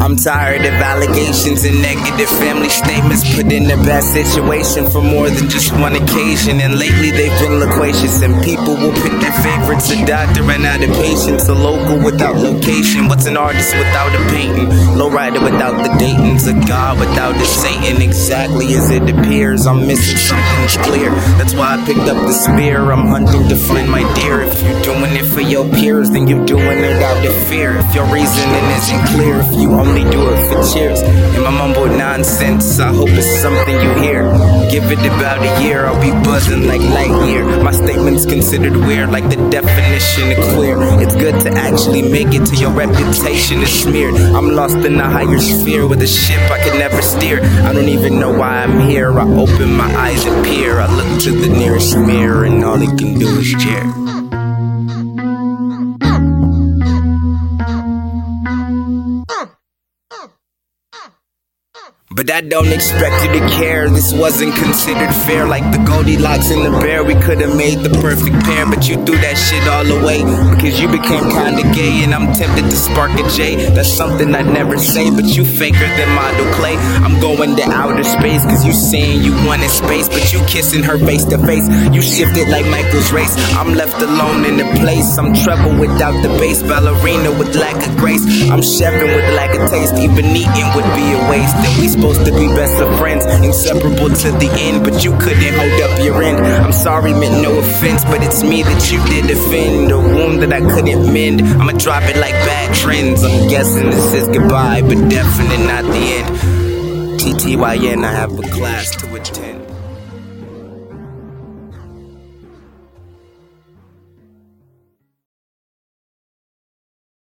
I'm tired of allegations and negative family statements put in a bad situation for more than just one occasion. And lately they've been loquacious, and people will pick their favorites. A doctor ran out of patience, a local without location. What's an artist without a painting? Lowrider without the Dayton's, a god without a Satan. Exactly as it appears, I'm missing something clear. That's why I picked up the spear. I'm hunting to find my dear. If you're doing it for your peers, then you're doing it out of fear. If your reasoning isn't clear, if you only do it for cheers. And my mumble nonsense, I hope it's something you hear. Give it about a year, I'll be buzzing like Lightyear. My statement's considered weird, like the definition of queer. It's good to actually make it till your reputation is smeared. I'm lost in a higher sphere with a ship I can never steer. I don't even know why I'm here. I open my eyes and peer. I look to the nearest mirror, and all it can do is cheer. But I don't expect you to care. This wasn't considered fair. Like the Goldilocks and the bear, we could have made the perfect pair. But you threw that shit all away because you became kinda gay. And I'm tempted to spark a J. That's something I'd never say. But you faker than model clay. Going to outer space because you saying you wanted space. But you kissing her face to face. You shifted like Michael's race. I'm left alone in the place. I'm trouble without the bass. Ballerina with lack of grace. I'm chefing with lack of taste. Even eating would be a waste. And we supposed to be best of friends, inseparable to the end, but you couldn't hold up your end. I'm sorry, meant no offense, but it's me that you did offend. A wound that I couldn't mend. I'ma drop it like bad trends. I'm guessing this is goodbye, but definitely not the end. TTYN, I have a class to attend.